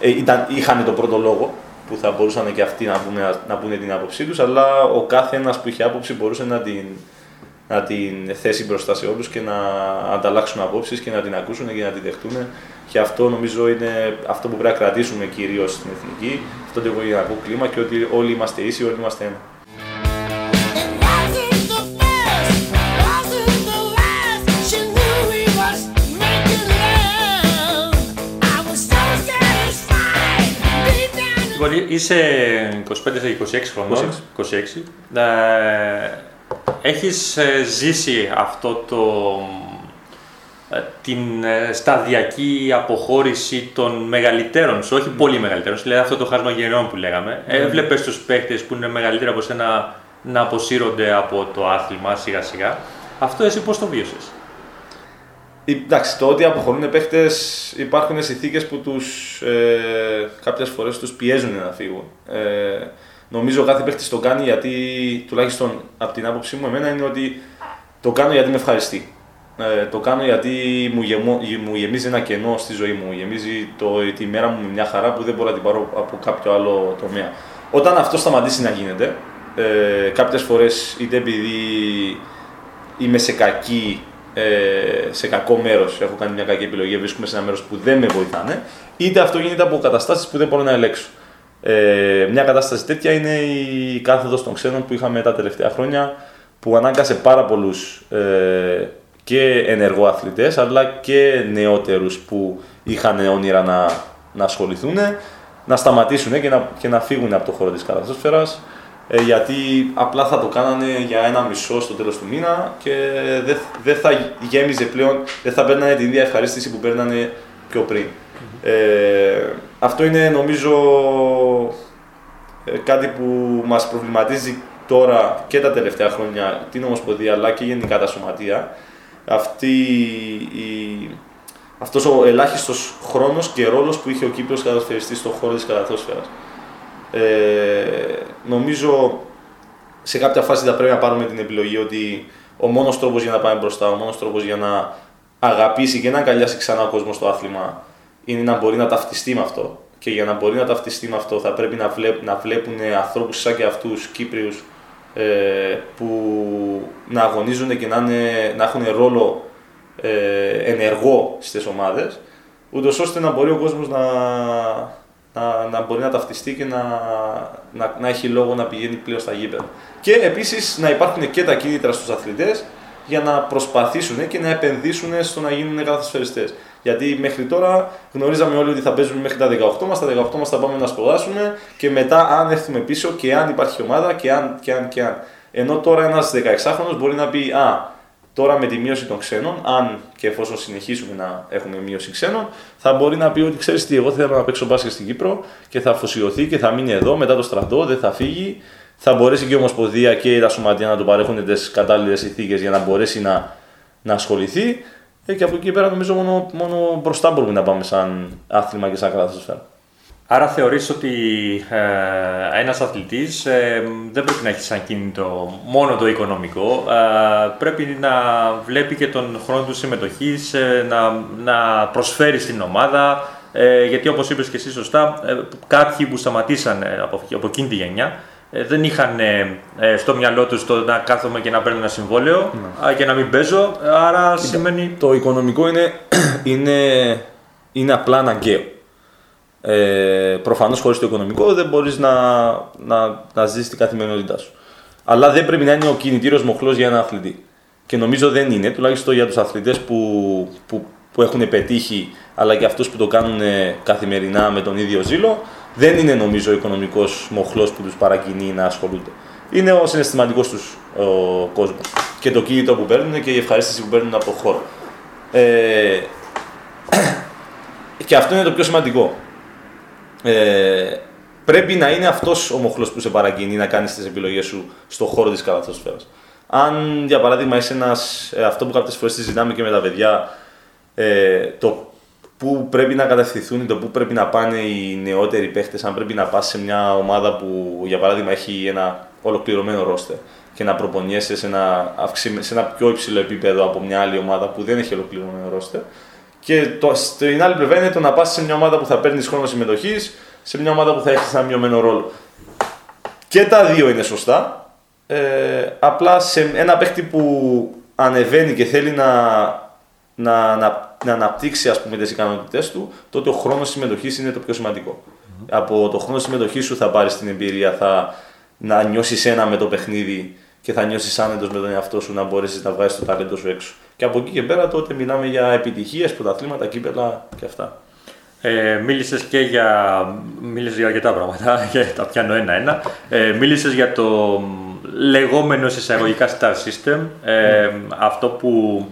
ε, ήταν, είχαν το πρώτο λόγο που θα μπορούσαν και αυτοί να, πούμε, να πούνε την άποψή τους, αλλά ο κάθε ένας που είχε άποψη μπορούσε να την, να την θέσει μπροστά σε όλους και να ανταλλάξουν απόψεις και να την ακούσουν και να την δεχτούν. Και αυτό νομίζω είναι αυτό που πρέπει να κρατήσουμε κυρίως στην εθνική, αυτό το οικογενειακό κλίμα και ότι όλοι είμαστε ίσοι, όλοι είμαστε ένα. Deep down in Λοιπόν, είσαι 25-26 χρονών. 26. Ε, έχεις ε, ζήσει αυτό το, ε, την ε, σταδιακή αποχώρηση των μεγαλύτερων σου, όχι πολύ μεγαλύτερων, σου, δηλαδή αυτό το χάσμα γενναιών που λέγαμε. Έβλεπες τους παίχτε που είναι μεγαλύτεροι από σένα να αποσύρονται από το άθλημα σιγά σιγά. Αυτό εσύ πώς το βίωσες; Εντάξει, το ότι αποχωρούν παίχτε υπάρχουν συνθήκες που τους ε, κάποιες φορές τους πιέζουν να φύγουν. Ε, νομίζω κάθε παίχτη το κάνει γιατί, τουλάχιστον από την άποψή μου, εμένα είναι ότι το κάνω γιατί με ευχαριστεί. Ε, το κάνω γιατί μου, γεμώ, μου γεμίζει ένα κενό στη ζωή μου. Γεμίζει το, τη μέρα μου με μια χαρά που δεν μπορώ να την πάρω από κάποιο άλλο τομέα. Όταν αυτό σταματήσει να γίνεται, ε, κάποιες φορές είτε επειδή είμαι σε κακή ε, σε κακό μέρος, έχω κάνει μια κακή επιλογή, βρίσκομαι σε ένα μέρος που δεν με βοηθάνε, είτε αυτό γίνεται από καταστάσεις που δεν μπορώ να ελέγξω. Ε, μια κατάσταση τέτοια είναι η κάθοδος των ξένων που είχαμε τα τελευταία χρόνια, που ανάγκασε πάρα πολλούς ε, και ενεργοαθλητές, αλλά και νεότερους που είχαν όνειρα να, να ασχοληθούν, να σταματήσουν και να, και να φύγουν από το χώρο της καταστροφέρας ε, γιατί απλά θα το κάνανε για ένα μισό στο τέλος του μήνα και δεν δεν θα γέμιζε πλέον, δεν θα παίρνανε την ίδια ευχαρίστηση που παίρνανε πιο πριν. Ε, αυτό είναι νομίζω ε, κάτι που μας προβληματίζει τώρα και τα τελευταία χρόνια την Ομοσπονδία αλλά και γενικά τα σωματεία. Αυτή η, αυτός ο ελάχιστος χρόνος και ρόλος που είχε ο Κύπρος κατασφαιριστής στον χώρο της καταθόσφαιρας. Ε, νομίζω σε κάποια φάση θα πρέπει να πάρουμε την επιλογή ότι ο μόνος τρόπος για να πάμε μπροστά, ο μόνος τρόπος για να αγαπήσει και να αγκαλιάσει ξανά ο κόσμος το άθλημα είναι να μπορεί να ταυτιστεί με αυτό. Και για να μπορεί να ταυτιστεί με αυτό θα πρέπει να, βλέπ, να βλέπουν ανθρώπους σαν και αυτούς, Κύπριους, ε, που να αγωνίζονται και να, είναι, να έχουν ρόλο ε, ενεργό στις ομάδες, ούτως ώστε να μπορεί ο κόσμος να, να, να μπορεί να ταυτιστεί και να, να, να έχει λόγο να πηγαίνει πλέον στα γήπεδα. Και επίσης να υπάρχουν και τα κίνητρα στους αθλητές για να προσπαθήσουν και να επενδύσουν στο να γίνουν καθοσφαιριστέ. Γιατί μέχρι τώρα γνωρίζαμε όλοι ότι θα παίζουμε μέχρι τα 18 μας, τα 18 μας θα πάμε να σπουδάσουμε και μετά αν έρθουμε πίσω και αν υπάρχει ομάδα και αν και αν και αν. Ενώ τώρα ένας 16χρονο μπορεί να πει Α, Τώρα με τη μείωση των ξένων, αν και εφόσον συνεχίσουμε να έχουμε μείωση ξένων, θα μπορεί να πει ότι ξέρεις τι, εγώ θέλω να παίξω μπάσκετ στην Κύπρο και θα αφοσιωθεί και θα μείνει εδώ μετά το στρατό, δεν θα φύγει. Θα μπορέσει και η Ομοσπονδία και τα σωματεία να του παρέχουν τις κατάλληλες ηθίκε για να μπορέσει να, να ασχοληθεί. Ε, και από εκεί πέρα νομίζω μόνο, μόνο μπροστά μπορούμε να πάμε σαν άθλημα και σαν κράτος σφαίρα. Άρα θεωρείς ότι ε, ένας αθλητής ε, δεν πρέπει να έχει σαν κίνητο μόνο το οικονομικό, ε, πρέπει να βλέπει και τον χρόνο του συμμετοχής, ε, να, να προσφέρει στην ομάδα, ε, γιατί όπως είπες και εσύ σωστά, ε, κάποιοι που σταματήσαν ε, από, από εκείνη τη γενιά, ε, δεν είχαν ε, ε, στο μυαλό τους το να κάθομαι και να παίρνω ένα συμβόλαιο α, και να μην παίζω, άρα σημαίνει... Το οικονομικό είναι, <clears throat> είναι, είναι απλά αναγκαίο. Ε, Προφανώς χωρίς το οικονομικό δεν μπορείς να, να, να ζήσει την καθημερινότητά σου. Αλλά δεν πρέπει να είναι ο κινητήριος μοχλός για ένα αθλητή. Και νομίζω δεν είναι, τουλάχιστον για τους αθλητές που, που, που έχουν πετύχει, αλλά και αυτούς που το κάνουν καθημερινά με τον ίδιο ζήλο, δεν είναι νομίζω ο οικονομικός μοχλός που τους παρακινεί να ασχολούνται. Είναι ο συναισθηματικός τους κόσμος. Και το κίνητο που παίρνουν και η ευχαρίστηση που παίρνουν από το χώρο. Ε, <clears throat> και αυτό είναι το πιο σημαντικό ε, πρέπει να είναι αυτός ο μοχλός που σε παρακινεί να κάνεις τις επιλογές σου στον χώρο της καλαθόσφαιρας. Αν για παράδειγμα είσαι ένας, ε, αυτό που κάποιες φορές συζητάμε και με τα παιδιά, ε, το πού πρέπει να κατευθυνθούν, το πού πρέπει να πάνε οι νεότεροι παίχτες, αν πρέπει να πας σε μια ομάδα που για παράδειγμα έχει ένα ολοκληρωμένο ρόστερ και να προπονιέσαι σε ένα, αυξη- σε ένα πιο υψηλό επίπεδο από μια άλλη ομάδα που δεν έχει ολοκληρωμένο ρόστερ. Και το, στην άλλη πλευρά είναι το να πας σε μια ομάδα που θα παίρνεις χρόνο συμμετοχής, σε μια ομάδα που θα έχεις ένα μειωμένο ρόλο. Και τα δύο είναι σωστά. Ε, απλά σε ένα παίχτη που ανεβαίνει και θέλει να, να, να, να αναπτύξει ας πούμε, τις ικανότητές του, τότε ο χρόνος συμμετοχής είναι το πιο σημαντικό. Από το χρόνο συμμετοχής σου θα πάρεις την εμπειρία, θα να νιώσεις ένα με το παιχνίδι και θα νιώσεις άνετος με τον εαυτό σου να μπορέσεις να βγάλεις το ταλέντο σου έξω. Και από εκεί και πέρα τότε μιλάμε για επιτυχίες, πρωταθλήματα, κύπελα και αυτά. Ε, μίλησες και για, μίλησες για αρκετά πράγματα, <laughs> και τα πιάνω ένα-ένα. Ε, μίλησες για το λεγόμενο σε εισαγωγικά star system, ε, αυτό που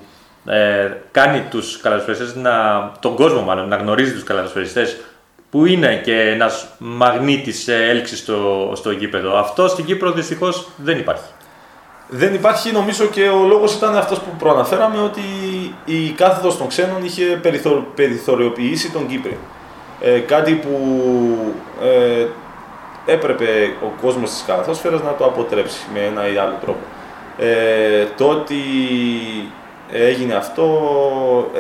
ε, κάνει τους καλαθοσφαιριστές, να, τον κόσμο μάλλον, να γνωρίζει τους καλαθοσφαιριστές που είναι και ένας μαγνήτης ε, έλξης στο, στο γήπεδο. Αυτό στην Κύπρο δυστυχώς δεν υπάρχει. Δεν υπάρχει, νομίζω και ο λόγος ήταν αυτός που προαναφέραμε, ότι η κάθετος των ξένων είχε περιθω... περιθωριοποιήσει τον Κύπριο. Ε, κάτι που ε, έπρεπε ο κόσμος της καθόσφαιρας να το αποτρέψει με ένα ή άλλο τρόπο. Ε, το ότι έγινε αυτό,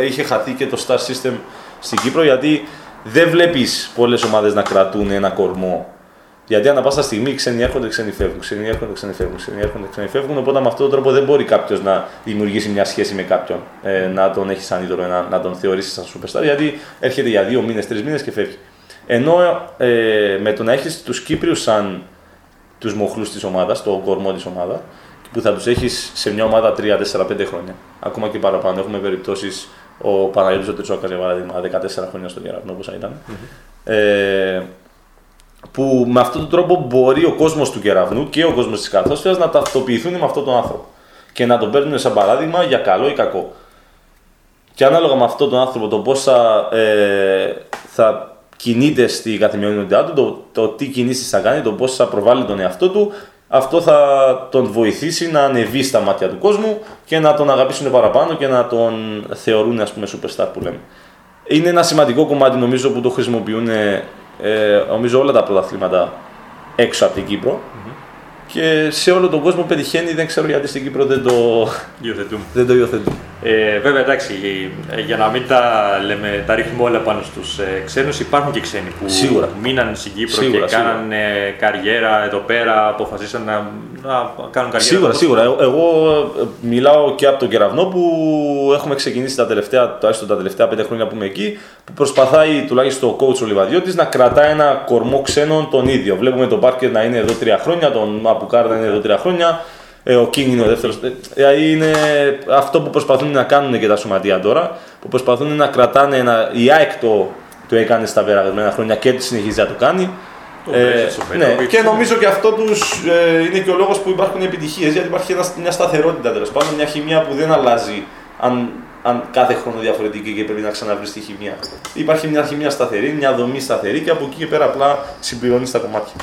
είχε χαθεί και το star system στην Κύπρο, γιατί δεν βλέπεις πολλές ομάδες να κρατούν ένα κορμό γιατί ανά πάσα στιγμή ξένοι έρχονται, ξένοι φεύγουν, ξένοι έρχονται, ξένοι φεύγουν, ξένοι έρχονται, ξένοι φεύγουν. Οπότε με αυτόν τον τρόπο δεν μπορεί κάποιος να δημιουργήσει μια σχέση με κάποιον, ε, να τον έχει σαν είδωλο, να, να τον θεωρήσεις σαν superstar, γιατί έρχεται για δύο μήνες, τρεις μήνες και φεύγει. Ενώ ε, με το να έχεις τους Κύπριους σαν τους μοχλούς της ομάδας, το κορμό της ομάδας, που θα τους έχεις σε μια ομάδα 3, 4, 5 χρόνια, ακόμα και παραπάνω. Έχουμε περιπτώσεις ο Παναγιώτης ο Τριτσόκα για παράδειγμα, 14 χρόνια στον Γεραπνό, όπω ήταν. Ε, που με αυτόν τον τρόπο μπορεί ο κόσμος του κεραυνού και ο κόσμος της καθόσφαιρα να ταυτοποιηθούν με αυτόν τον άνθρωπο και να τον παίρνουν σαν παράδειγμα για καλό ή κακό. Και ανάλογα με αυτόν τον άνθρωπο, το πώς θα, ε, θα κινείται στη καθημερινότητά του, το, το τι κινήσεις θα κάνει, το πώς θα προβάλλει τον εαυτό του, αυτό θα τον βοηθήσει να ανεβεί στα μάτια του κόσμου και να τον αγαπήσουν παραπάνω και να τον θεωρούν ας πούμε superstar που λέμε. Είναι ένα σημαντικό κομμάτι νομίζω που το χρησιμοποιούν ε, νομίζω όλα τα πρωταθλήματα έξω από την κυπρο και σε όλο τον κόσμο πετυχαίνει, δεν ξέρω γιατί στην Κύπρο δεν το, Υιοθετούμε. δεν το υιοθετούν. Ε, βέβαια, εντάξει, ε, για να μην τα, λέμε, τα ρίχνουμε όλα πάνω στους ε, ξένους, υπάρχουν και ξένοι που Σίγουρα. μείναν στην Κύπρο Σίγουρα, και κάναν ε, καριέρα εδώ πέρα, αποφασίσαν να, να κάνουν καριέρα. Σίγουρα, εδώ. σίγουρα. Ε- Εγώ ε, μιλάω και από τον κεραυνό που έχουμε ξεκινήσει τα τελευταία, τουλάχιστον τα τελευταία πέντε χρόνια που είμαι εκεί, που προσπαθάει τουλάχιστον ο coach ο Λιβαδιώτης να κρατάει ένα κορμό ξένων τον ίδιο. Βλέπουμε τον Πάρκερ να είναι εδώ τρία χρόνια, τον Απουκάρ να είναι εδώ τρία χρόνια, ε, ο King είναι ο δεύτερος. Δηλαδή είναι αυτό που προσπαθούν να κάνουν και τα σωματεία τώρα, που προσπαθούν να κρατάνε ένα. Η ΑΕΚ το, το έκανε στα περασμένα χρόνια και τη συνεχίζει να το κάνει. Το Μπρέζες, ο ναι, Πέτροβιτς. και νομίζω και αυτό τους, ε, είναι και ο λόγος που υπάρχουν επιτυχίες, γιατί υπάρχει ένας, μια σταθερότητα τέλος πάντων, μια χημεία που δεν αλλάζει αν, αν κάθε χρόνο διαφορετική και πρέπει να ξαναβρεις τη χημεία. Υπάρχει μια χημεία σταθερή, μια δομή σταθερή και από εκεί και πέρα απλά συμπληρώνεις τα κομμάτια.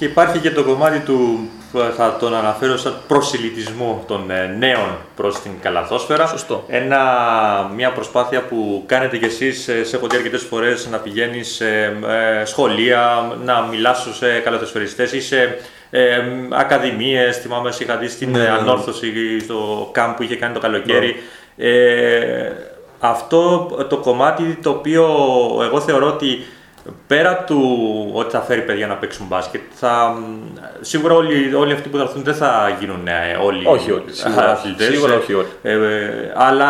Και υπάρχει και το κομμάτι του, θα τον αναφέρω σαν προσιλητισμό των ε, νέων προς την καλαθόσφαιρα. Σωστό. Ένα, μια προσπάθεια που κάνετε κι εσείς, ε, σε έχω δει αρκετές φορές, να πηγαίνεις σε ε, σχολεία, να μιλάς στους ε, καλαθοσφαιριστές ή σε ε, ακαδημίες. Θυμάμαι, σε είχα δει στην Ναι, ναι, ε, ναι. ανόρθωση στο κάμπ που είχε κάνει το καλοκαίρι. Ε, αυτό το κομμάτι το οποίο εγώ θεωρώ ότι πέρα του ότι θα φέρει παιδιά να παίξουν μπάσκετ, θα, σίγουρα όλοι, όλοι αυτοί που θα έρθουν δεν θα γίνουν ε, όλοι Όχι όλοι, <laughs> σίγουρα, αθλητές. σίγουρα όχι όλοι. Ε, ε, αλλά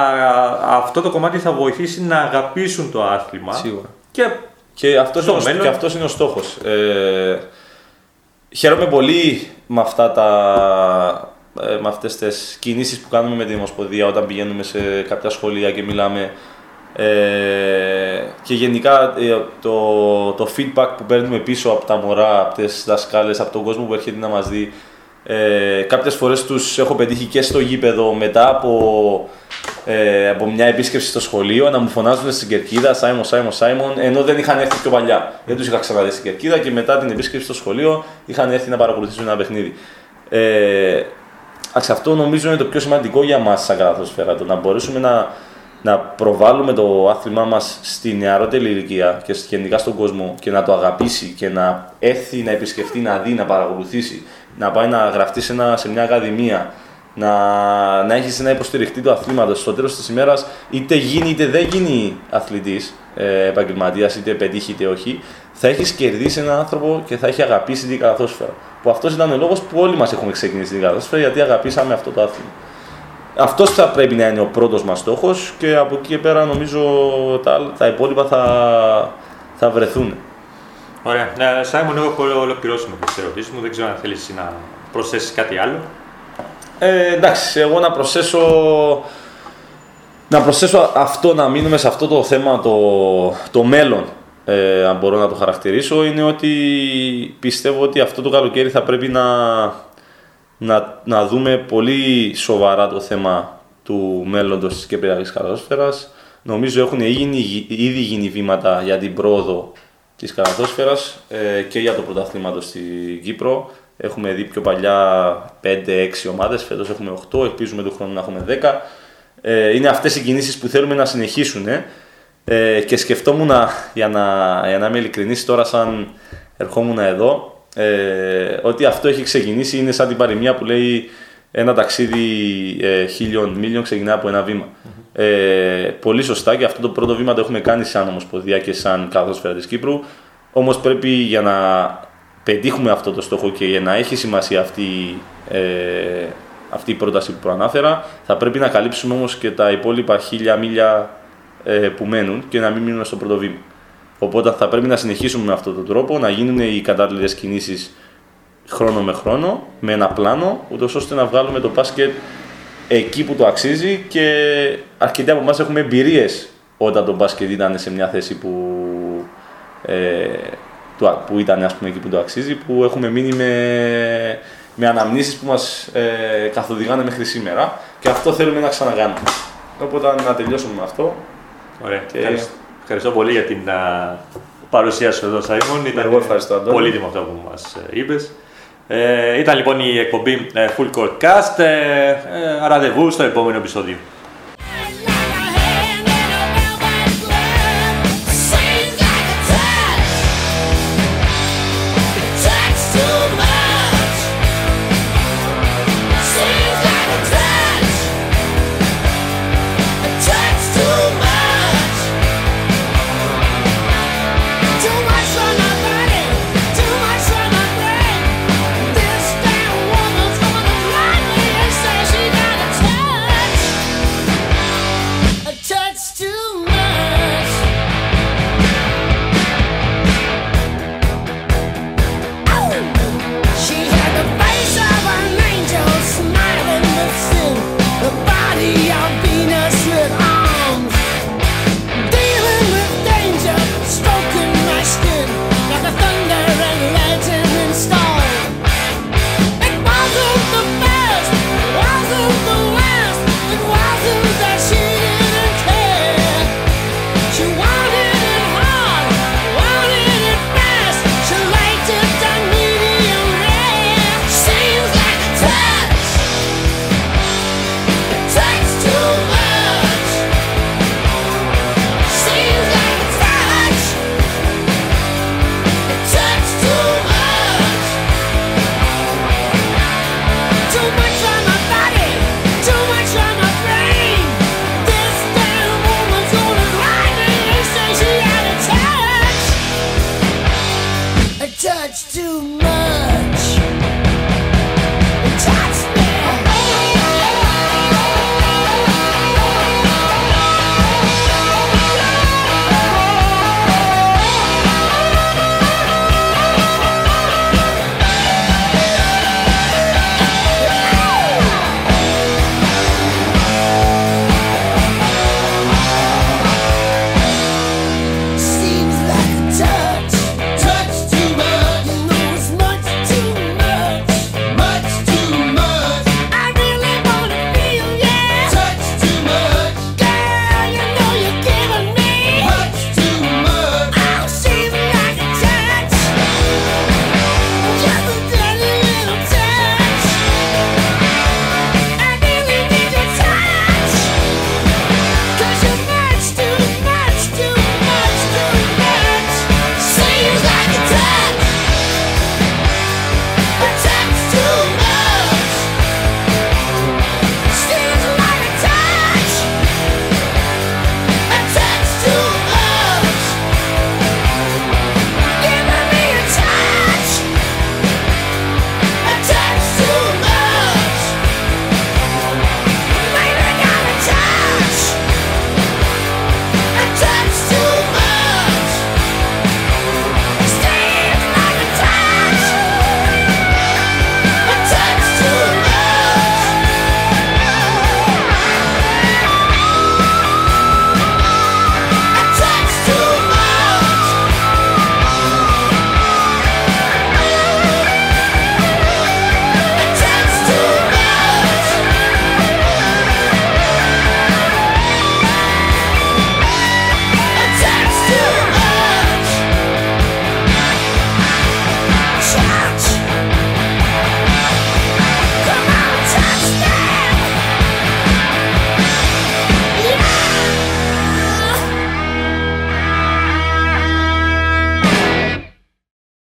αυτό το κομμάτι θα βοηθήσει να αγαπήσουν το άθλημα. Σίγουρα. Και Και αυτός, Στο είναι, ο- μέλλον. και αυτός είναι ο στόχος. Ε, χαίρομαι πολύ με, αυτά τα, ε, με αυτές τις κινήσεις που κάνουμε με την Ομοσπονδία όταν πηγαίνουμε σε κάποια σχολεία και μιλάμε. Ε, και γενικά ε, το, το feedback που παίρνουμε πίσω από τα μωρά, από τις δασκάλες, από τον κόσμο που έρχεται να μας δει. Ε, κάποιες φορές τους έχω πετύχει και στο γήπεδο μετά από, ε, από μια επίσκεψη στο σχολείο να μου φωνάζουν στην κερκίδα Σάιμον, Σάιμον, Σάιμον, ενώ δεν είχαν έρθει πιο παλιά. Δεν τους είχα ξαναδεί στην κερκίδα και μετά την επίσκεψη στο σχολείο είχαν έρθει να παρακολουθήσουν ένα παιχνίδι. Ε, ας, αυτό νομίζω είναι το πιο σημαντικό για μας σαν καλαθοσφαίρα, το να μπορέσουμε να, να προβάλλουμε το άθλημά μας στη νεαρότερη ηλικία και γενικά στον κόσμο και να το αγαπήσει και να έρθει να επισκεφτεί, να δει, να παρακολουθήσει, να πάει να γραφτεί σε, ένα, σε μια ακαδημία, να, να έχει ένα υποστηριχτή του αθλήματος. Στο τέλος της ημέρας, είτε γίνει είτε δεν γίνει αθλητής, ε, επαγγελματίας, είτε πετύχει είτε όχι, θα έχεις κερδίσει έναν άνθρωπο και θα έχει αγαπήσει την καλαθόσφαιρα. Που αυτός ήταν ο λόγος που όλοι μας έχουμε ξεκινήσει την καλαθόσφαιρα, γιατί αγαπήσαμε αυτό το άθλημα. Αυτός θα πρέπει να είναι ο πρώτος μας στόχος και από εκεί και πέρα νομίζω τα, άλλα- τα υπόλοιπα θα, θα βρεθούν. Ωραία. Ναι, Σάιμον, εγώ έχω ολοκληρώσει με τις ερωτήσεις μου. Δεν ξέρω αν θέλεις να προσθέσεις κάτι άλλο. Ε, εντάξει, εγώ να προσθέσω, να προσθέσω αυτό, να μείνουμε σε αυτό το θέμα, το, το μέλλον, ε, αν μπορώ να το χαρακτηρίσω, είναι ότι πιστεύω ότι αυτό το καλοκαίρι θα πρέπει να, να, να δούμε πολύ σοβαρά το θέμα του μέλλοντος της Κυπριακής Καλαθόσφαιρας. Νομίζω έχουν γίνει, ήδη γίνει βήματα για την πρόοδο της καλαθόσφαιρας ε, και για το πρωταθλήματο στην Κύπρο. Έχουμε δει πιο παλιά 5-6 ομάδες, φέτος έχουμε 8, ελπίζουμε του χρόνου να έχουμε 10. Ε, είναι αυτές οι κινήσεις που θέλουμε να συνεχίσουν ε. Ε, και σκεφτόμουν, για να, για να είμαι ειλικρινής τώρα σαν ερχόμουν εδώ, ε, ότι αυτό έχει ξεκινήσει, είναι σαν την παροιμία που λέει ένα ταξίδι ε, χίλιων μίλιων ξεκινά από ένα βήμα. Ε, πολύ σωστά και αυτό το πρώτο βήμα το έχουμε κάνει σαν Ομοσπονδία και σαν καθόσφαιρα της Κύπρου. Όμως πρέπει για να πετύχουμε αυτό το στόχο και για να έχει σημασία αυτή, ε, αυτή η πρόταση που προανάφερα, θα πρέπει να καλύψουμε όμως και τα υπόλοιπα χίλια μίλια ε, που μένουν και να μην μείνουμε στο πρώτο βήμα. Οπότε θα πρέπει να συνεχίσουμε με αυτόν τον τρόπο, να γίνουν οι κατάλληλες κινήσεις χρόνο με χρόνο, με ένα πλάνο, ούτως ώστε να βγάλουμε το μπάσκετ εκεί που το αξίζει και αρκετοί από εμάς έχουμε εμπειρίες όταν το μπάσκετ ήταν σε μια θέση που, ε, του- που ήταν ας πούμε, εκεί που το αξίζει, που έχουμε μείνει με, με αναμνήσεις που μας ε, καθοδηγάνε μέχρι σήμερα και αυτό θέλουμε να ξανακάνουμε. Οπότε να τελειώσουμε με αυτό. Ωραία. Και- Ευχαριστώ. Ευχαριστώ πολύ για την α, παρουσία σου εδώ, Σάιμον. Ήταν Εγώ ευχαριστώ, Αντώνη. πολύτιμο αυτό που μας ε, είπες. Ε, ήταν λοιπόν η εκπομπή ε, Full Court Cast. Ε, ε, ραντεβού στο επόμενο επεισόδιο.